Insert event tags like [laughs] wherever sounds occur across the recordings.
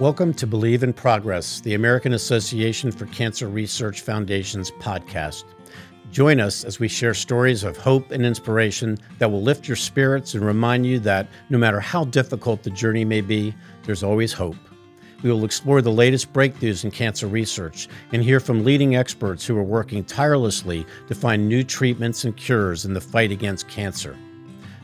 Welcome to Believe in Progress, the American Association for Cancer Research Foundation's podcast. Join us as we share stories of hope and inspiration that will lift your spirits and remind you that no matter how difficult the journey may be, there's always hope. We will explore the latest breakthroughs in cancer research and hear from leading experts who are working tirelessly to find new treatments and cures in the fight against cancer.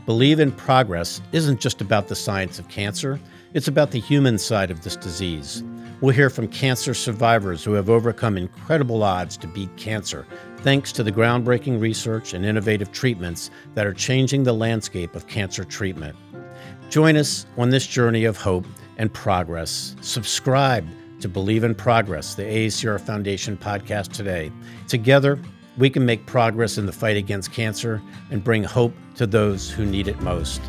Believe in Progress isn't just about the science of cancer, it's about the human side of this disease. We'll hear from cancer survivors who have overcome incredible odds to beat cancer, thanks to the groundbreaking research and innovative treatments that are changing the landscape of cancer treatment. Join us on this journey of hope and progress. Subscribe to Believe in Progress, the AACR Foundation podcast today. Together, we can make progress in the fight against cancer and bring hope to those who need it most.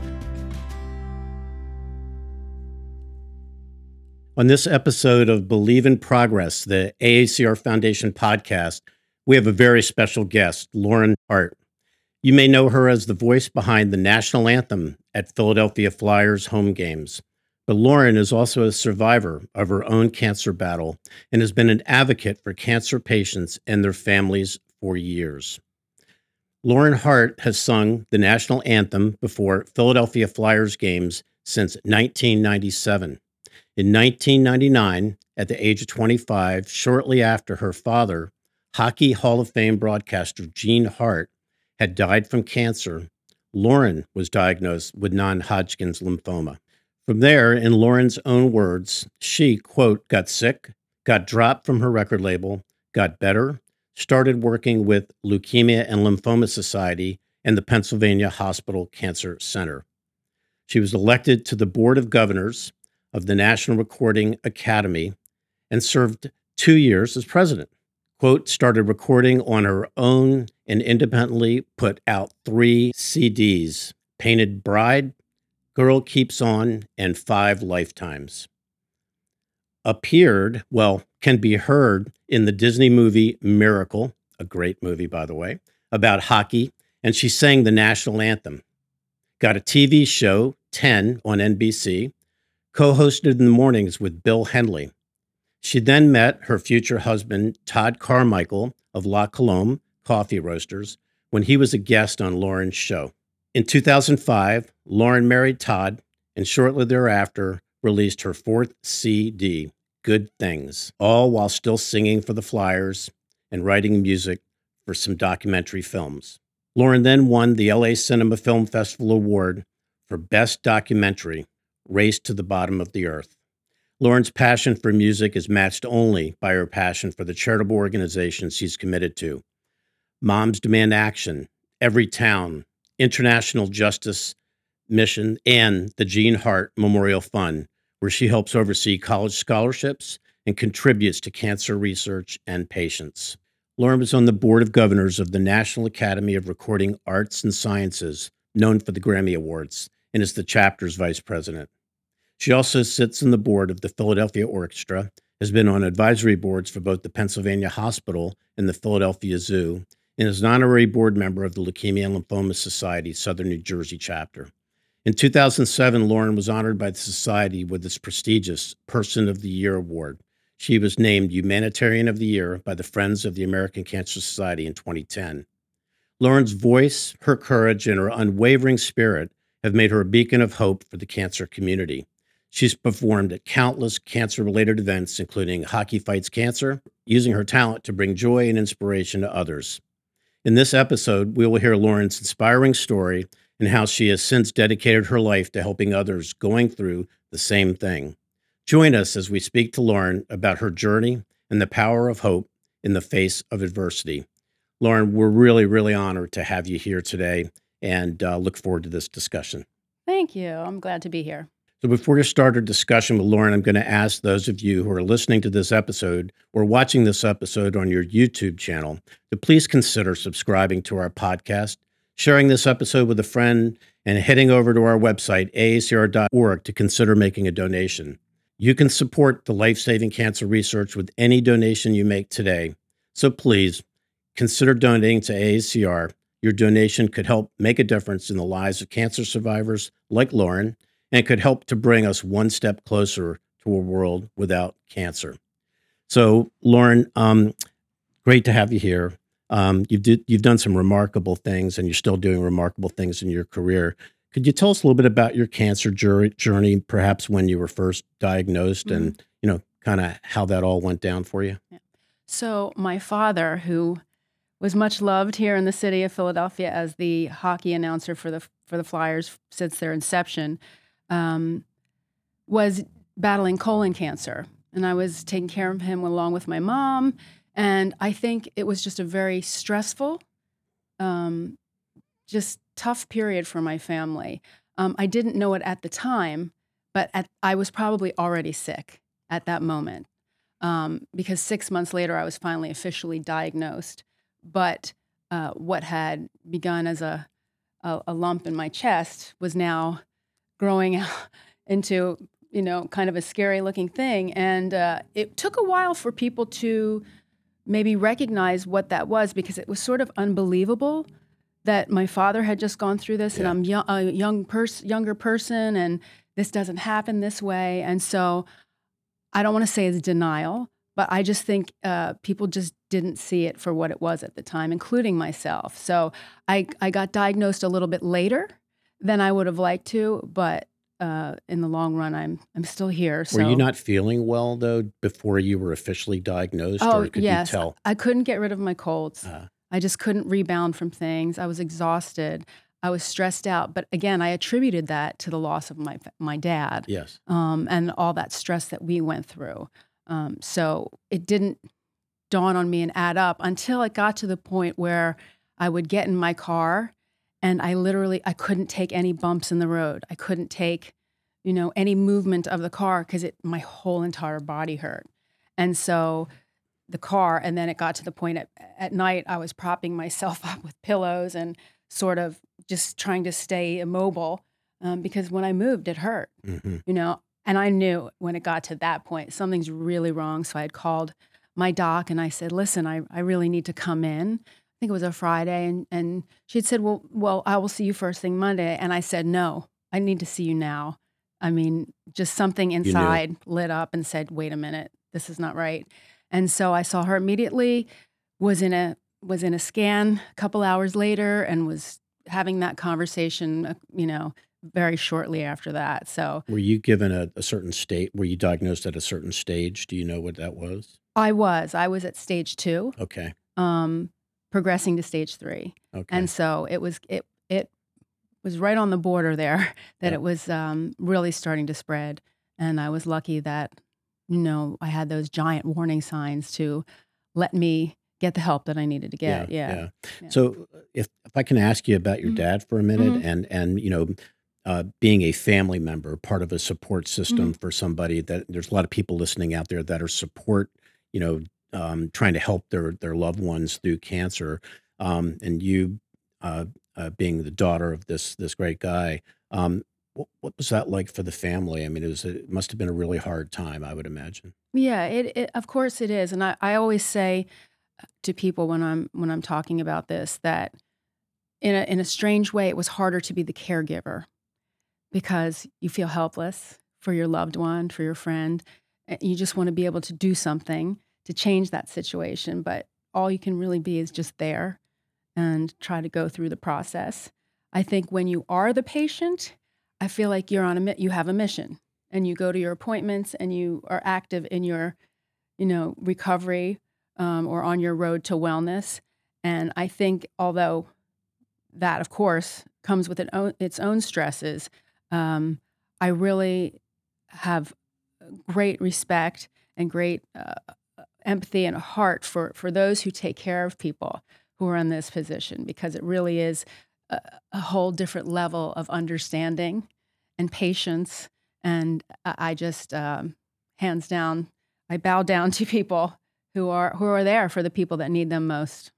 On this episode of Believe in Progress, the AACR Foundation podcast, we have a very special guest, Lauren Hart. You may know her as the voice behind the national anthem at Philadelphia Flyers home games. But Lauren is also a survivor of her own cancer battle and has been an advocate for cancer patients and their families for years. Lauren Hart has sung the national anthem before Philadelphia Flyers games since 1997. In 1999, at the age of 25, shortly after her father, Hockey Hall of Fame broadcaster Gene Hart, had died from cancer, Lauren was diagnosed with non Hodgkin's lymphoma. From there, in Lauren's own words, she, quote, got sick, got dropped from her record label, got better, started working with Leukemia and Lymphoma Society and the Pennsylvania Hospital Cancer Center. She was elected to the Board of Governors of the National Recording Academy and served two years as president. Quote, started recording on her own and independently put out three CDs Painted Bride, Girl Keeps On, and Five Lifetimes. Appeared, well, can be heard in the Disney movie Miracle, a great movie, by the way, about hockey, and she sang the national anthem. Got a TV show, 10, on NBC, co hosted in the mornings with Bill Henley. She then met her future husband, Todd Carmichael of La Colombe Coffee Roasters, when he was a guest on Lauren's show. In 2005, Lauren married Todd and shortly thereafter released her fourth CD, Good Things, all while still singing for the Flyers and writing music for some documentary films. Lauren then won the LA Cinema Film Festival Award for Best Documentary Race to the Bottom of the Earth. Lauren's passion for music is matched only by her passion for the charitable organizations she's committed to Moms Demand Action, Everytown, International Justice Mission, and the Gene Hart Memorial Fund, where she helps oversee college scholarships and contributes to cancer research and patients. Lauren was on the board of governors of the National Academy of Recording Arts and Sciences, known for the Grammy Awards, and is the chapter's vice president. She also sits on the board of the Philadelphia Orchestra, has been on advisory boards for both the Pennsylvania Hospital and the Philadelphia Zoo, and is an honorary board member of the Leukemia and Lymphoma Society Southern New Jersey chapter. In 2007, Lauren was honored by the Society with its prestigious Person of the Year award. She was named Humanitarian of the Year by the Friends of the American Cancer Society in 2010. Lauren's voice, her courage, and her unwavering spirit have made her a beacon of hope for the cancer community. She's performed at countless cancer related events, including Hockey Fights Cancer, using her talent to bring joy and inspiration to others. In this episode, we will hear Lauren's inspiring story and how she has since dedicated her life to helping others going through the same thing. Join us as we speak to Lauren about her journey and the power of hope in the face of adversity. Lauren, we're really, really honored to have you here today and uh, look forward to this discussion. Thank you. I'm glad to be here. So, before we start our discussion with Lauren, I'm going to ask those of you who are listening to this episode or watching this episode on your YouTube channel to please consider subscribing to our podcast, sharing this episode with a friend, and heading over to our website, aacr.org, to consider making a donation. You can support the life saving cancer research with any donation you make today. So, please consider donating to AACR. Your donation could help make a difference in the lives of cancer survivors like Lauren and could help to bring us one step closer to a world without cancer. So, Lauren, um, great to have you here. Um, you've did, you've done some remarkable things, and you're still doing remarkable things in your career. Could you tell us a little bit about your cancer journey, perhaps when you were first diagnosed, Mhm. and you know, kind of how that all went down for you? So, my father, who was much loved here in the city of Philadelphia as the hockey announcer for the for the Flyers since their inception, um, was battling colon cancer, and I was taking care of him along with my mom. And I think it was just a very stressful, um, just tough period for my family. Um, I didn't know it at the time, but at, I was probably already sick at that moment um, because six months later I was finally officially diagnosed. But uh, what had begun as a, a a lump in my chest was now growing out [laughs] into you know kind of a scary looking thing, and uh, it took a while for people to maybe recognize what that was because it was sort of unbelievable that my father had just gone through this and I'm young, a young person, younger person, and this doesn't happen this way. And so I don't want to say it's denial, but I just think uh, people just didn't see it for what it was at the time, including myself. So I, I got diagnosed a little bit later than I would have liked to, but uh, in the long run, I'm I'm still here. So Were you not feeling well though before you were officially diagnosed, Oh or could yes, you tell? I couldn't get rid of my colds. Uh, I just couldn't rebound from things. I was exhausted. I was stressed out. But again, I attributed that to the loss of my my dad yes. um, and all that stress that we went through. Um, so it didn't dawn on me and add up until it got to the point where I would get in my car and I literally I couldn't take any bumps in the road. I couldn't take, you know, any movement of the car because it my whole entire body hurt. And so the car and then it got to the point at, at night I was propping myself [laughs] up with pillows and sort of just trying to stay immobile um, because when I moved it hurt hmm you know and i knew when it got to that point something's really wrong so i had called my doc and i said listen i, I really need to come in i think it was a friday and, and she'd said well well i will see you first thing monday and i said no i need to see you now i mean just something inside lit up and said wait a minute this is not right and so i saw her immediately was in a was in a scan a couple hours later and was having that conversation uh, you know very shortly after that so Were you given a, a certain state? Were you diagnosed at a certain stage? Do you know what that was? I was. I was at stage two, Okay. um, progressing to stage three, Okay. and so it was it it was right on the border there [laughs] that Yeah. it was um, really starting to spread, and I was lucky that you know I had those giant warning signs to let me get the help that I needed to get. Yeah. Yeah. Yeah. So uh, if if I can ask you about your Mhm. dad for a minute, Mhm. and and you know, uh, being a family member, part of a support system Mm-hmm. for somebody that there's a lot of people listening out there that are support, you know, um, trying to help their their loved ones through cancer, um, and you uh, uh, being the daughter of this this great guy. Um, what, what was that like for the family? I mean, it was it must have been a really hard time, I would imagine. Yeah, it, it of course it is, and I, I always say to people when I'm when I'm talking about this that in a in a strange way it was harder to be the caregiver because you feel helpless for your loved one, for your friend. You just want to be able to do something to change that situation, but all you can really be is just there and try to go through the process. I think when you are the patient, I feel like you're on a you have a mission and you go to your appointments and you are active in your you know recovery um, or on your road to wellness. And I think although that of course comes with its own stresses, um, I really have great respect and great uh, empathy and a heart for for those who take care of people who are in this position because it really is a, a whole different level of understanding and patience. And I just, um, hands down, I bow down [laughs] to people who are who are there for the people that need them most.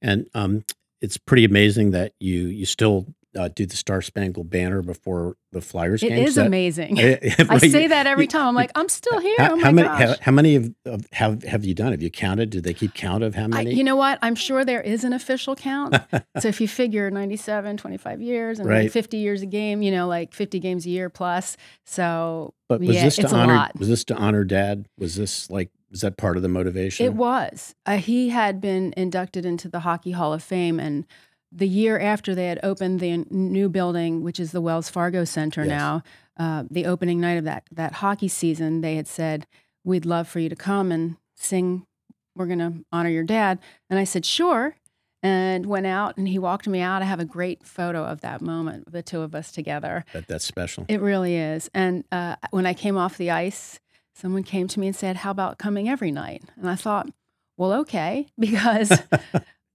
And um, it's pretty amazing that you you still uh, do the Star Spangled Banner before the Flyers It game? is that- amazing. [laughs] I right, say that every time. I'm like, I'm still here. How, oh my how many? How, how many of, of have have you done? Have you counted? Do they keep count of how I, many? you know what? I'm sure there is an official count. [laughs] so if you figure 97, 25 years, and Right. 50 years a game, you know, like 50 games a year plus. So but was yeah, this to it's a honor? lot. Was this to honor Dad? Was this like? Was that part of the motivation? It was. Uh, he had been inducted into the Hockey Hall of Fame, and the year after they had opened the new building, which is the Wells Fargo Center Yes. now, uh, the opening night of that that hockey season, they had said, "We'd love for you to come and sing. We're going to honor your dad." And I said, "Sure." And went out, and he walked me out. I have a great photo of that moment, the two of us together. that that's special. It really is. And uh, when I came off the ice, someone came to me and said, How about coming every night? And I thought, Well, okay, [laughs] because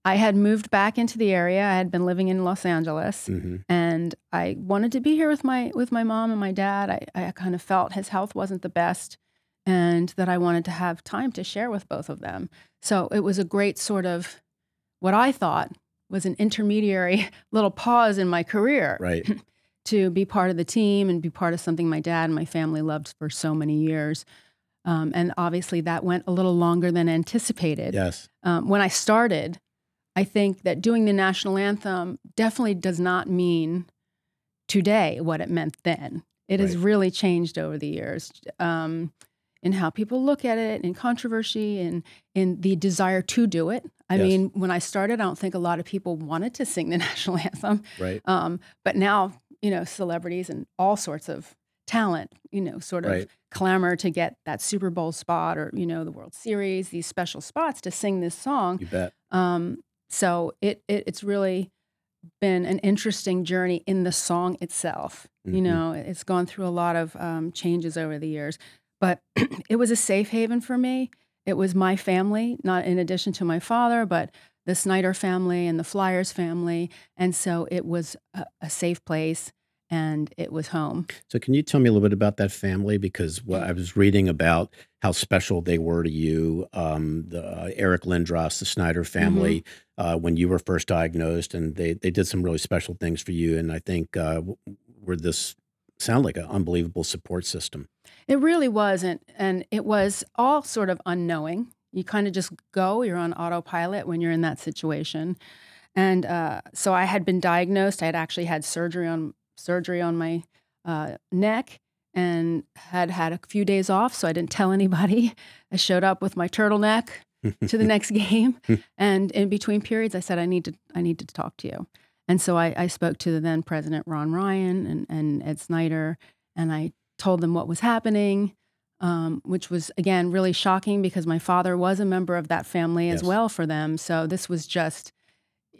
I had moved back into the area. I had been living in Los Angeles hmm and I wanted to be here with my with my mom and my dad. I, I kind of felt his health wasn't the best and that I wanted to have time to share with both of them. So it was a great sort of what I thought was an intermediary [laughs] little pause in my career Right. [laughs] to be part of the team and be part of something my dad and my family loved for so many years. Um, and obviously, that went a little longer than anticipated. Yes. Um, when I started, I think that doing the national anthem definitely does not mean today what it meant then. It has really changed over the years um, in how people look at it, in controversy, and in the desire to do it. I Yes. mean, when I started, I don't think a lot of people wanted to sing the [laughs] national anthem. Right. Um, but now, you know, celebrities and all sorts of talent, you know, sort of Right. clamor to get that Super Bowl spot or, you know, the World Series, these special spots to sing this song. You bet. Um, so it, it it's really been an interesting journey in the song itself. Mhm. You know, it's gone through a lot of um, changes over the years, but [clears throat] it was a safe haven for me. It was my family, not in addition to my father, but the Snider family and the Flyers family, and so it was a, a safe place, and it was home. So, can you tell me a little bit about that family? Because what I was reading about how special they were to you, um, the uh, Eric Lindros, the Snider family, uh, when you were first diagnosed, and they they did some really special things for you. And I think uh, were this sound like an unbelievable support system. It really wasn't. And it was all sort of unknowing. You kind of just go, you're on autopilot when you're in that situation. And uh, so I had been diagnosed. I had actually had surgery on surgery on my uh, neck and had had a few days off. So I didn't tell anybody. I showed up with my turtleneck to the [laughs] next game. And in between periods, I said, I need to, I need to talk to you. And so I, I spoke to the then president, Ron Ryan, and, and Ed Snider, and I told them what was happening, um, which was, again, really shocking because my father was a member of that family as Yes. well for them. So this was just,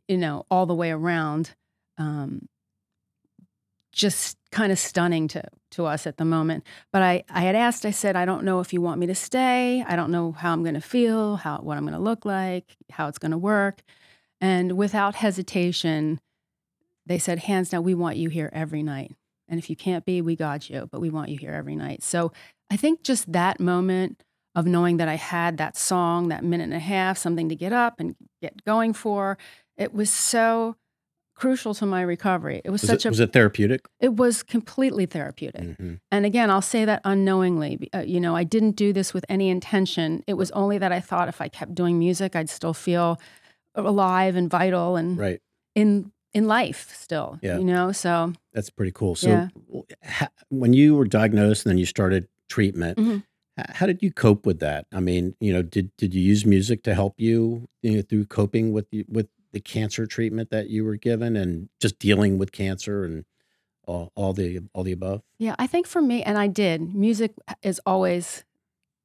you know, all the way around. Um, just kind of stunning to to us at the moment. But I, I had asked, I said, I don't know if you want me to stay. I don't know how I'm going to feel, how what I'm going to look like, how it's going to work. And without hesitation, they said, hands down, we want you here every night. And if you can't be, we got you, but we want you here every night. So I think just that moment of knowing that I had that song, that minute and a half, something to get up and get going for, it was so crucial to my recovery. It was, Was such it, a was it therapeutic? it was completely therapeutic. hmm And again, I'll say that unknowingly. Uh, you know, I didn't do this with any intention. It was only that I thought if I kept doing music, I'd still feel alive and vital and Right. in in life still. Yeah. You know, so That's pretty cool. So, Yeah. ha- when you were diagnosed and then you started treatment, Mhm. how did you cope with that? I mean, you know, did did you use music to help you, you know, through coping with with the cancer treatment that you were given and just dealing with cancer and all, all the all the above? yeah, I think for me, and I did. Music is always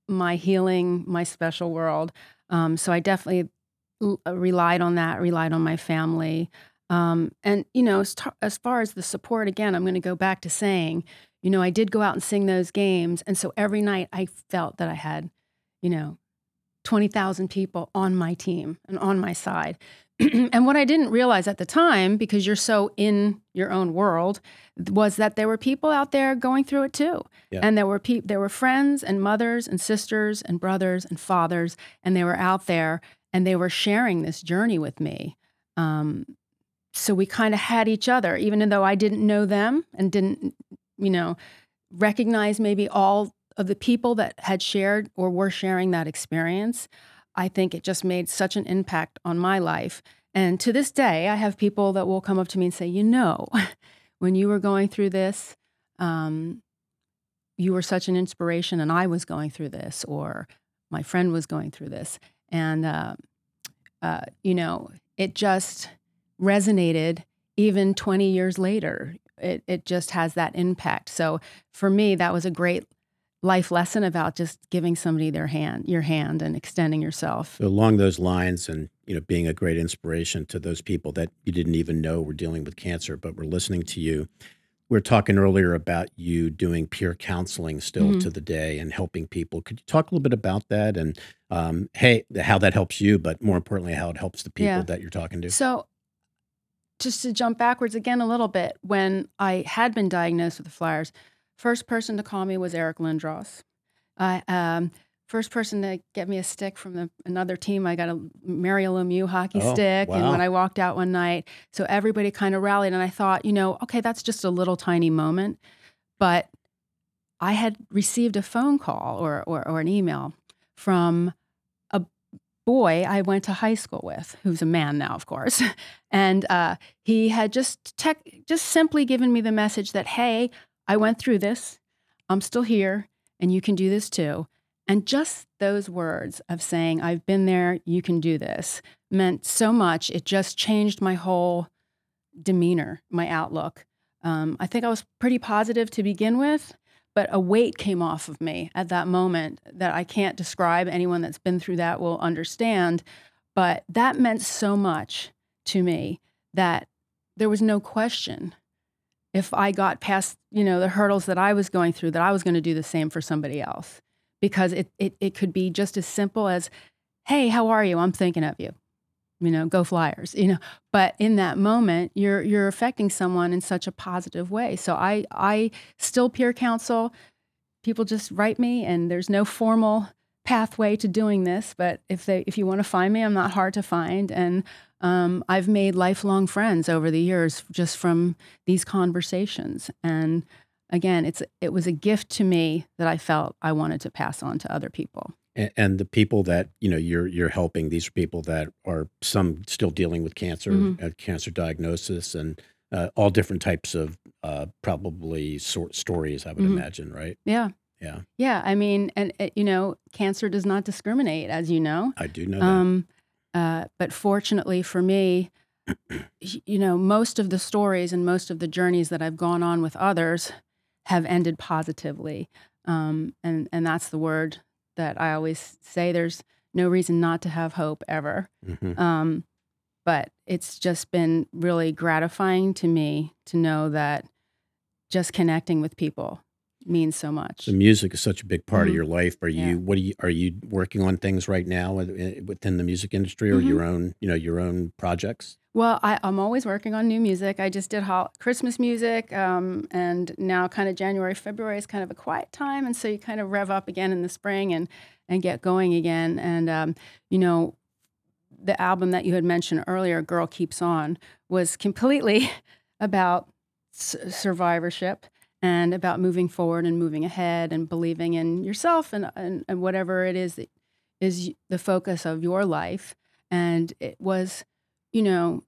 my healing, my special world. Um, so I definitely uh, relied on that. Relied on my family. Um, and you know, as, as far as the support, again, I'm going to go back to saying, you know, I did go out and sing those games, and so every night I felt that I had, you know, twenty thousand people on my team and on my side. [clears throat] and what I didn't realize at the time, because you're so in your own world, was that there were people out there going through it too. Yeah. And there were pe- there were friends and mothers and sisters and brothers and fathers, and they were out there and they were sharing this journey with me. Um, so we kind of had each other, even though I didn't know them and didn't, you know, recognize maybe all of the people that had shared or were sharing that experience. I think it just made such an impact on my life. And to this day, I have people that will come up to me and say, you know, [laughs] when you were going through this, um, you were such an inspiration, and I was going through this, or my friend was going through this. And, uh, uh, you know, it just resonated even 20 years later. It, it just has that impact. So for me, that was a great life lesson about just giving somebody their hand, your hand, and extending yourself. So along those lines, and you know, being a great inspiration to those people that you didn't even know were dealing with cancer, but were listening to you. We are talking earlier about you doing peer counseling still Mhm. to the day and helping people. Could you talk a little bit about that and um, hey, how that helps you, but more importantly, how it helps the people Yeah. that you're talking to? So, just to jump backwards again a little bit, when I had been diagnosed with the Flyers, first person to call me was Eric Lindros. I um, first person to get me a stick from the, another team. I got a Mario Lemieux hockey Oh, stick, and when I walked out one night, so everybody kind of rallied, and I thought, you know, okay, that's just a little tiny moment, but I had received a phone call or or, or an email from a boy I went to high school with, who's a man now, of course, [laughs] and uh, he had just tech, just simply given me the message that, hey, I went through this, I'm still here, and you can do this too. And just those words of saying, I've been there, you can do this, meant so much. It just changed my whole demeanor, my outlook. Um, I think I was pretty positive to begin with, but a weight came off of me at that moment that I can't describe. Anyone that's been through that will understand. But that meant so much to me that there was no question if I got past, you know, the hurdles that I was going through, that I was going to do the same for somebody else. Because it, it, it could be just as simple as, hey, how are you? I'm thinking of you. You know, go Flyers. You know, but in that moment, you're you're affecting someone in such a positive way. So I I still peer counsel. People just write me, and there's no formal pathway to doing this. But if they if you want to find me, I'm not hard to find, and um, I've made lifelong friends over the years just from these conversations. And again, it's it was a gift to me that I felt I wanted to pass on to other people. and, and the people that you know you're you're helping these are people that are some still dealing with cancer Mhm. uh, cancer diagnosis and uh, all different types of uh, probably sort stories i would Mhm. imagine right Yeah, yeah yeah. I mean, and uh, you know, cancer does not discriminate, as you know. i do know that Um, uh, but fortunately for me, you know, most of the stories and most of the journeys that I've gone on with others have ended positively. Um, and, and that's the word that I always say there's no reason not to have hope ever. Mhm. Um, but it's just been really gratifying to me to know that just connecting with people means so much. The music is such a big part of Mhm. your life are you Yeah. what are you are you working on things right now eh, within the music industry or Mhm. your own you know your own projects Well, I, I'm always working on new music. I just did hol- Christmas music, um, and now kind of January, February is kind of a quiet time, and so you kind of rev up again in the spring and and get going again. And um, you know, the album that you had mentioned earlier, "Girl Keeps On," was completely [laughs] about s- survivorship and about moving forward and moving ahead and believing in yourself and, and, and whatever it is that is the focus of your life. And it was, you know,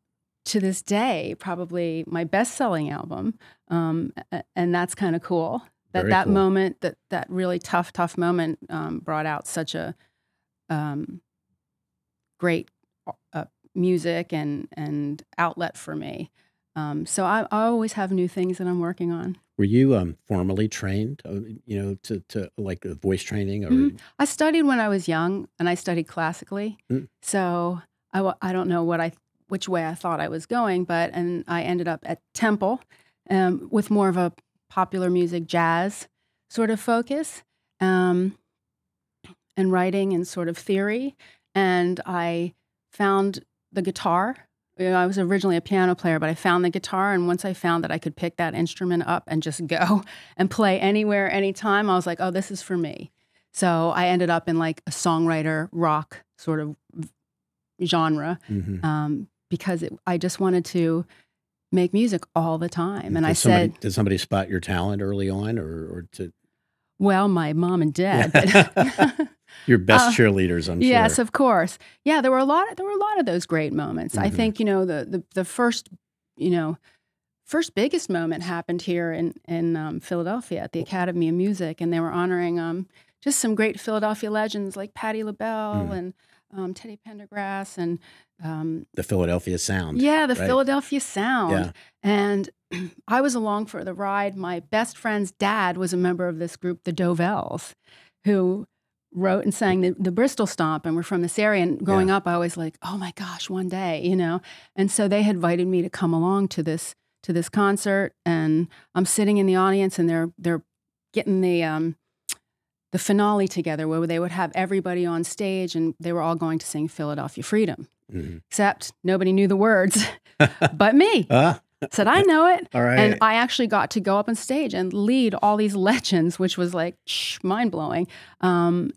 to this day, probably my best selling album. Um, and that's kind of cool. That Very that cool. moment, that that really tough, tough moment, um, brought out such a um, great uh, music and and outlet for me. Um, so I, I always have new things that I'm working on. Were you um formally trained uh, you know to to like uh, voice training or Mhm. I studied when I was young, and I studied classically. Mm. So I, I don't know what I which way I thought I was going, but and I ended up at Temple um, with more of a popular music jazz sort of focus, um, and writing and sort of theory. And I found the guitar. You know, I was originally a piano player, but I found the guitar, and once I found that I could pick that instrument up and just go [laughs] and play anywhere, anytime, I was like, "Oh, this is for me." So I ended up in like a songwriter rock sort of genre Mhm. um, because it, I just wanted to make music all the time. And did I somebody, said, did somebody spot your talent early on, or, or to well, my mom and dad. [laughs] [laughs] your best Uh, cheerleaders? I'm yes, sure. Yes, of course. Yeah, there were a lot. Of, There were a lot of those great moments. I Mhm. think you know the the the first you know first biggest moment happened here in in um, Philadelphia at the Academy of Music, and they were honoring um, just some great Philadelphia legends like Patti LaBelle Mm. and um, Teddy Pendergrass and um, the Philadelphia Sound. yeah, the right? Philadelphia Sound. Yeah. And [clears throat] I was along for the ride. My best friend's dad was a member of this group, the Dovells, who wrote and sang the, the Bristol Stomp, and we're from this area. And growing up, I always like, oh my gosh, one day, you know. And so they had invited me to come along to this to this concert, and I'm sitting in the audience, and they're they're getting the um, the finale together, where they would have everybody on stage, and they were all going to sing Philadelphia Freedom Mhm. except nobody knew the words [laughs] but me. Ah, Said I know it. all right. And I actually got to go up on stage and lead all these legends, which was like mind blowing um,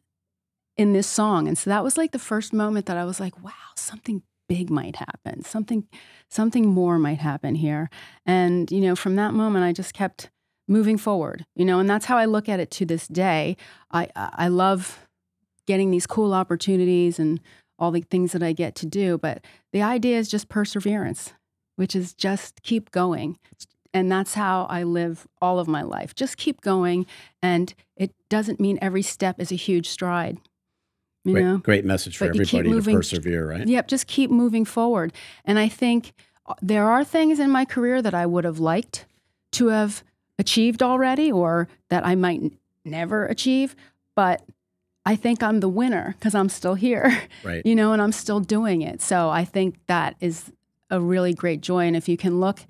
in this song. And so that was like the first moment that I was like, wow, something big might happen. Something, something more might happen here. And, you know, from that moment, I just kept moving forward, you know, and that's how I look at it to this day. I, I I love getting these cool opportunities and all the things that I get to do. But the idea is just perseverance, which is just keep going. And that's how I live all of my life. Just keep going. And it doesn't mean every step is a huge stride. You great, know? great message for But everybody to persevere, right? Yep, just keep moving forward. And I think uh, there are things in my career that I would have liked to have achieved already or that I might n- never achieve, but I think I'm the winner because I'm still here, Right. [laughs] you know, and I'm still doing it. So I think that is a really great joy. And if you can look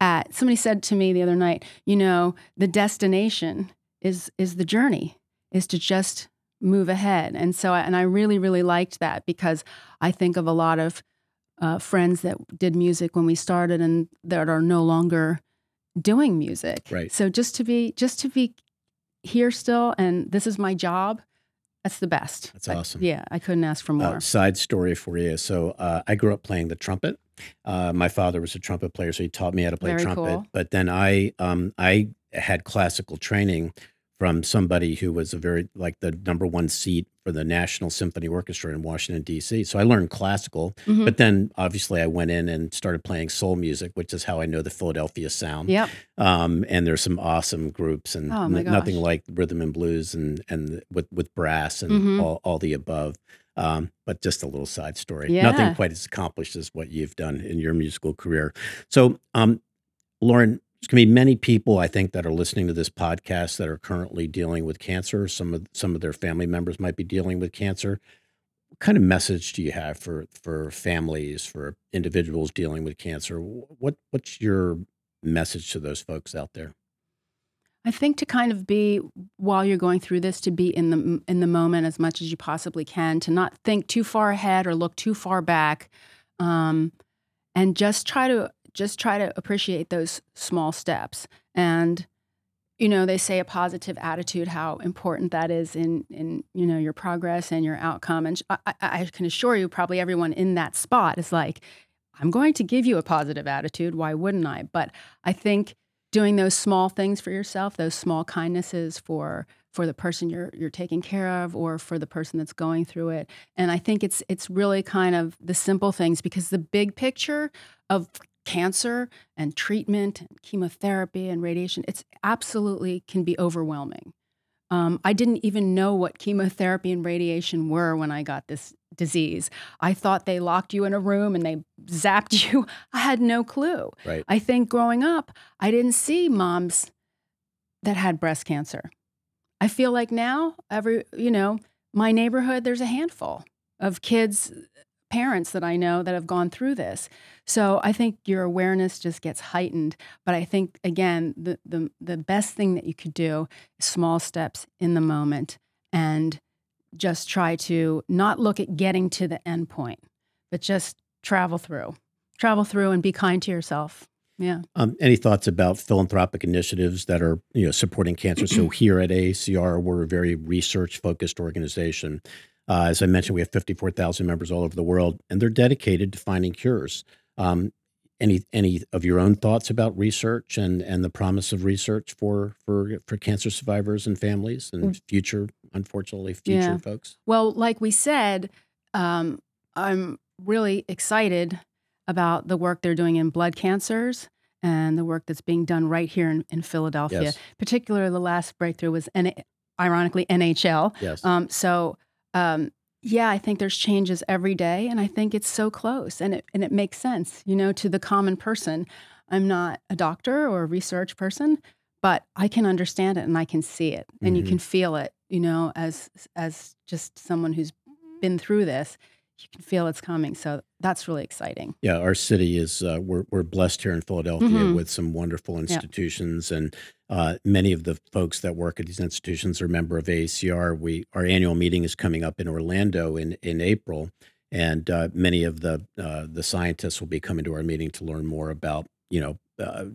at somebody said to me the other night, you know, the destination is is the journey, is to just move ahead. And so, I, and I really, really liked that because I think of a lot of uh, friends that did music when we started and that are no longer doing music. Right. So just to be, just to be here still, and this is my job. That's the best. That's I- awesome. yeah, I couldn't ask for more. Uh, side story for you. So uh, I grew up playing the trumpet. Uh, my father was a trumpet player, so he taught me how to play Very trumpet. cool. But then I um, I had classical training from somebody who was a very like the number one seat for the National Symphony Orchestra in Washington D.C. So I learned classical, Mhm. but then obviously I went in and started playing soul music, which is how I know the Philadelphia sound. Yep. Um, and there's some awesome groups and Oh, n- nothing like rhythm and blues and and with with brass and Mhm. all, all the above. Um, but just a little side story. Nothing quite as accomplished as what you've done in your musical career. So, um, Lauren, there's going to be many people I think that are listening to this podcast that are currently dealing with cancer. Some of some of their family members might be dealing with cancer. What kind of message do you have for for families, for individuals dealing with cancer? What what's your message to those folks out there? I think to kind of be while you're going through this to be in the in the moment as much as you possibly can to not think too far ahead or look too far back um, and just try to just try to appreciate those small steps. And you know they say a positive attitude how important that is in in you know your progress and your outcome. And I, I, I can assure you probably everyone in that spot is like i'm going to give you a positive attitude. Why wouldn't i? But i think doing those small things for yourself, those small kindnesses for for the person you're you're taking care of or for the person that's going through it. And I think it's it's really kind of the simple things because the big picture of cancer and treatment and chemotherapy and radiation, it's absolutely can be overwhelming. Um, I didn't even know what chemotherapy and radiation were when I got this disease. I thought they locked you in a room and they zapped [laughs] you. I had no clue. Right. I think growing up, I didn't see moms that had breast cancer. I feel like now, every, you know, my neighborhood, there's a handful of kids, parents that I know that have gone through this. So I think your awareness just gets heightened. But I think, again, the, the, the best thing that you could do is small steps in the moment and just try to not look at getting to the end point, but just travel through, travel through and be kind to yourself. Yeah. Um, any thoughts about philanthropic initiatives that are you know supporting cancer? so [clears throat] here at ACR, we're a very research focused organization. Uh, as I mentioned, we have 54,000 members all over the world, and they're dedicated to finding cures. Um, any any of your own thoughts about research and and the promise of research for for for cancer survivors and families and Mm. future, unfortunately, future Yeah. folks? Well, like we said, um, I'm really excited about the work they're doing in blood cancers and the work that's being done right here in, in Philadelphia. Yes, Particularly, the last breakthrough was, N- ironically, NHL. yes, Um, so, um, yeah, I think there's changes every day, and I think it's so close, and it and it makes sense, you know, to the common person. I'm not a doctor or a research person, but I can understand it and I can see it, and you hmm can feel it, you know, as as just someone who's been through this, you can feel it's coming. So that's really exciting. Yeah, our city is uh, we're we're blessed here in Philadelphia hmm with some wonderful Yeah. institutions, and uh, many of the folks that work at these institutions are member of AACR. We our annual meeting is coming up in Orlando in in April, and uh, many of the uh, the scientists will be coming to our meeting to learn more about you know uh,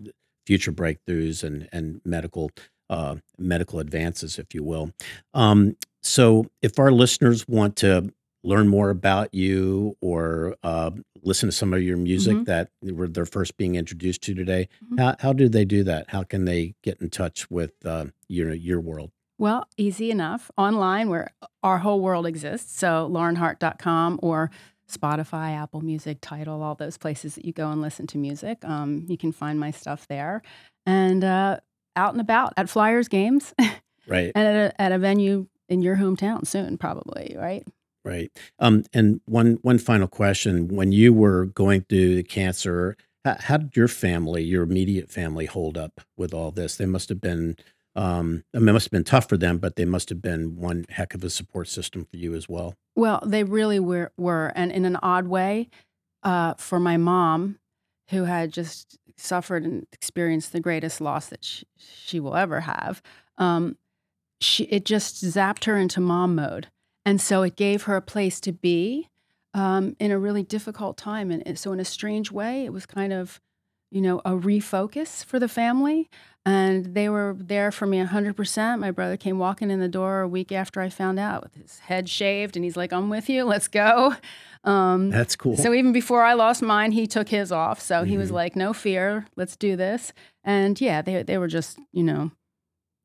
future breakthroughs and and medical uh, medical advances, if you will. Um, so, if our listeners want to learn more about you or uh, listen to some of your music hmm that were they're first being introduced to today, hmm how how do they do that? How can they get in touch with uh, your your world? Well, easy enough. Online, where our whole world exists. So, laurenhart.com or Spotify, Apple Music, title all those places that you go and listen to music. Um, you can find my stuff there. And uh, out and about at Flyers games and [laughs] Right, at a, at a venue in your hometown soon, probably, right? Right. Um, and one one final question: When you were going through the cancer, how, how did your family, your immediate family, hold up with all this? They must have been. Um, I mean, it must have been tough for them, but they must have been one heck of a support system for you as well. Well, they really were, were. And in an odd way, uh, for my mom, who had just suffered and experienced the greatest loss that she, she will ever have, um, she it just zapped her into mom mode, and so it gave her a place to be um, in a really difficult time. And so, in a strange way, it was kind of, you know, a refocus for the family. And they were there for me 100%. My brother came walking in the door a week after I found out with his head shaved, and he's like, I'm with you, let's go. Um, That's cool. so even before I lost mine, he took his off. So he was hmm like, "No fear, let's do this." And yeah, they they were just, you know,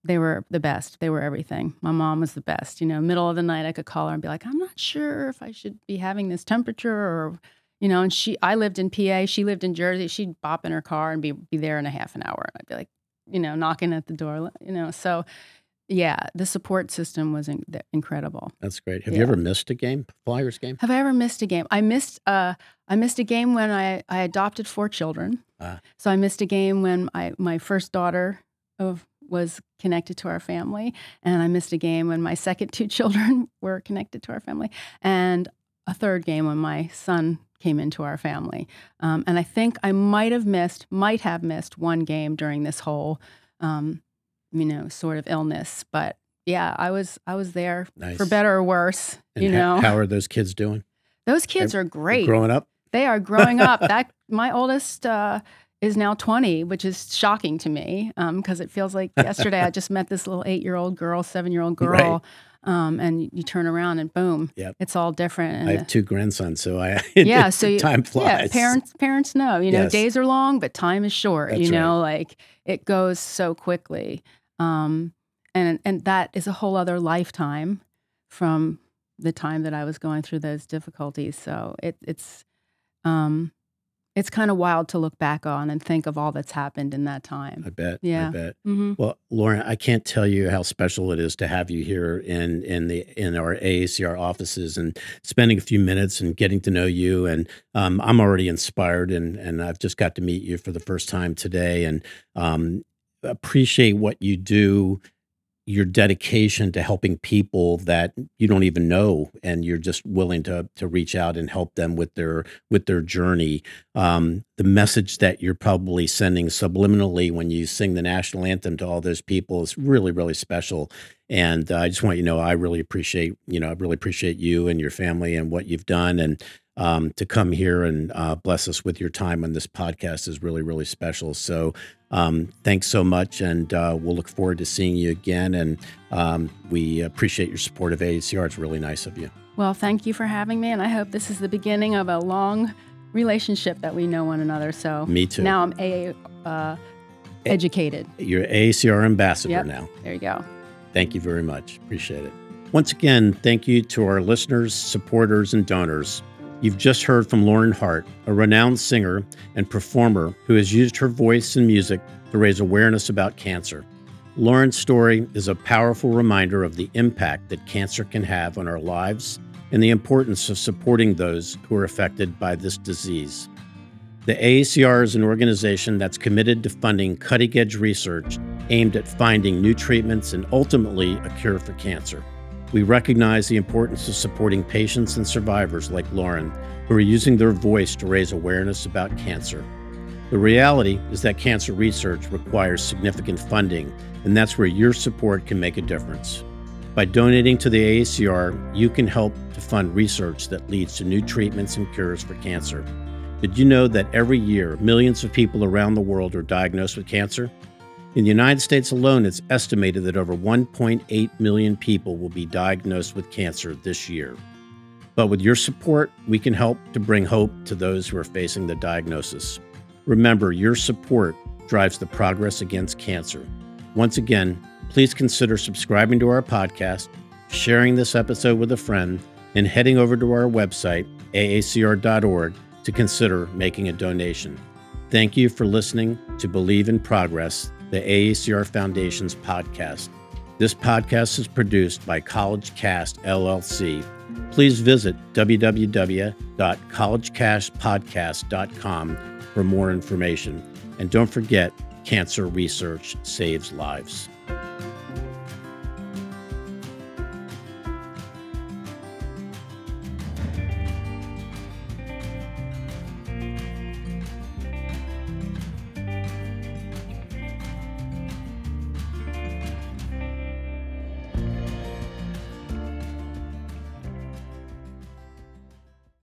they were the best. They were everything. My mom was the best. You know, middle of the night, I could call her and be like, "I'm not sure if I should be having this temperature or." You know, and she, I lived in PA, she lived in Jersey. She'd bop in her car and be be there in a half an hour. And I'd be like, you know, knocking at the door. You know, so yeah, the support system was in, incredible. That's great. Have you ever missed a game, Flyers game? Have I ever missed a game? I missed uh I missed a game when I I adopted four children. Ah. So I missed a game when I my first daughter of was connected to our family and I missed a game when my second two [laughs] children were connected to our family and a third game when my son came into our family. Um, and I think I might have missed might have missed one game during this whole um, you know, sort of illness, but yeah, I was I was there for better or worse, And you know. how are those kids doing? Those kids They're are great. growing up? They are growing up. that my oldest uh, is now 20, which is shocking to me because it feels like yesterday I [laughs] just met this little eight year old girl, seven year old Right. girl, um, and you turn around and boom, Yep. it's all different. I have two grandsons, so I [laughs] yeah, so you, [laughs] time yeah, flies. parents parents know. You know, Yes. days are long, but time is short. That's you right. know, like it goes so quickly, um, and and that is a whole other lifetime from the time that I was going through those difficulties. So it, it's um, it's kind of wild to look back on and think of all that's happened in that time. I bet. Yeah. I bet. hmm Well, Lauren, I can't tell you how special it is to have you here in in the in our AACR offices and spending a few minutes and getting to know you. And um, I'm already inspired, and and I've just got to meet you for the first time today, and um, appreciate what you do. Your dedication to helping people that you don't even know, and you're just willing to to reach out and help them with their with their journey um, the message that you're probably sending subliminally when you sing the national anthem to all those people is really, really special. And uh, I just want you to know I really appreciate you know I really appreciate you and your family and what you've done and um, to come here and uh, bless us with your time on this podcast is really, really special. So um, thanks so much, and uh, we'll look forward to seeing you again. And um, we appreciate your support of AACR. It's really nice of you. Well, thank you for having me, and I hope this is the beginning of a long relationship that we know one another. So Me too. now I'm AA uh, educated. You're AACR ambassador Yep. now. There you go. Thank you very much. Appreciate it. Once again, thank you to our listeners, supporters, and donors. You've just heard from Lauren Hart, a renowned singer and performer who has used her voice and music to raise awareness about cancer. Lauren's story is a powerful reminder of the impact that cancer can have on our lives and the importance of supporting those who are affected by this disease. The AACR is an organization that's committed to funding cutting edge research aimed at finding new treatments and ultimately a cure for cancer. We recognize the importance of supporting patients and survivors like Lauren who are using their voice to raise awareness about cancer. The reality is that cancer research requires significant funding, and that's where your support can make a difference. By donating to the AACR, you can help to fund research that leads to new treatments and cures for cancer. Did you know that every year millions of people around the world are diagnosed with cancer? In the United States alone, it's estimated that over 1.8 million people will be diagnosed with cancer this year. But with your support, we can help to bring hope to those who are facing the diagnosis. Remember, your support drives the progress against cancer. Once again, please consider subscribing to our podcast, sharing this episode with a friend, and heading over to our website, aacr.org, to consider making a donation. Thank you for listening to Believe in Progress, the AACR Foundation's podcast. This podcast is produced by College Cast LLC. Please visit www.collegecastpodcast.com for more information. And don't forget, cancer research saves lives.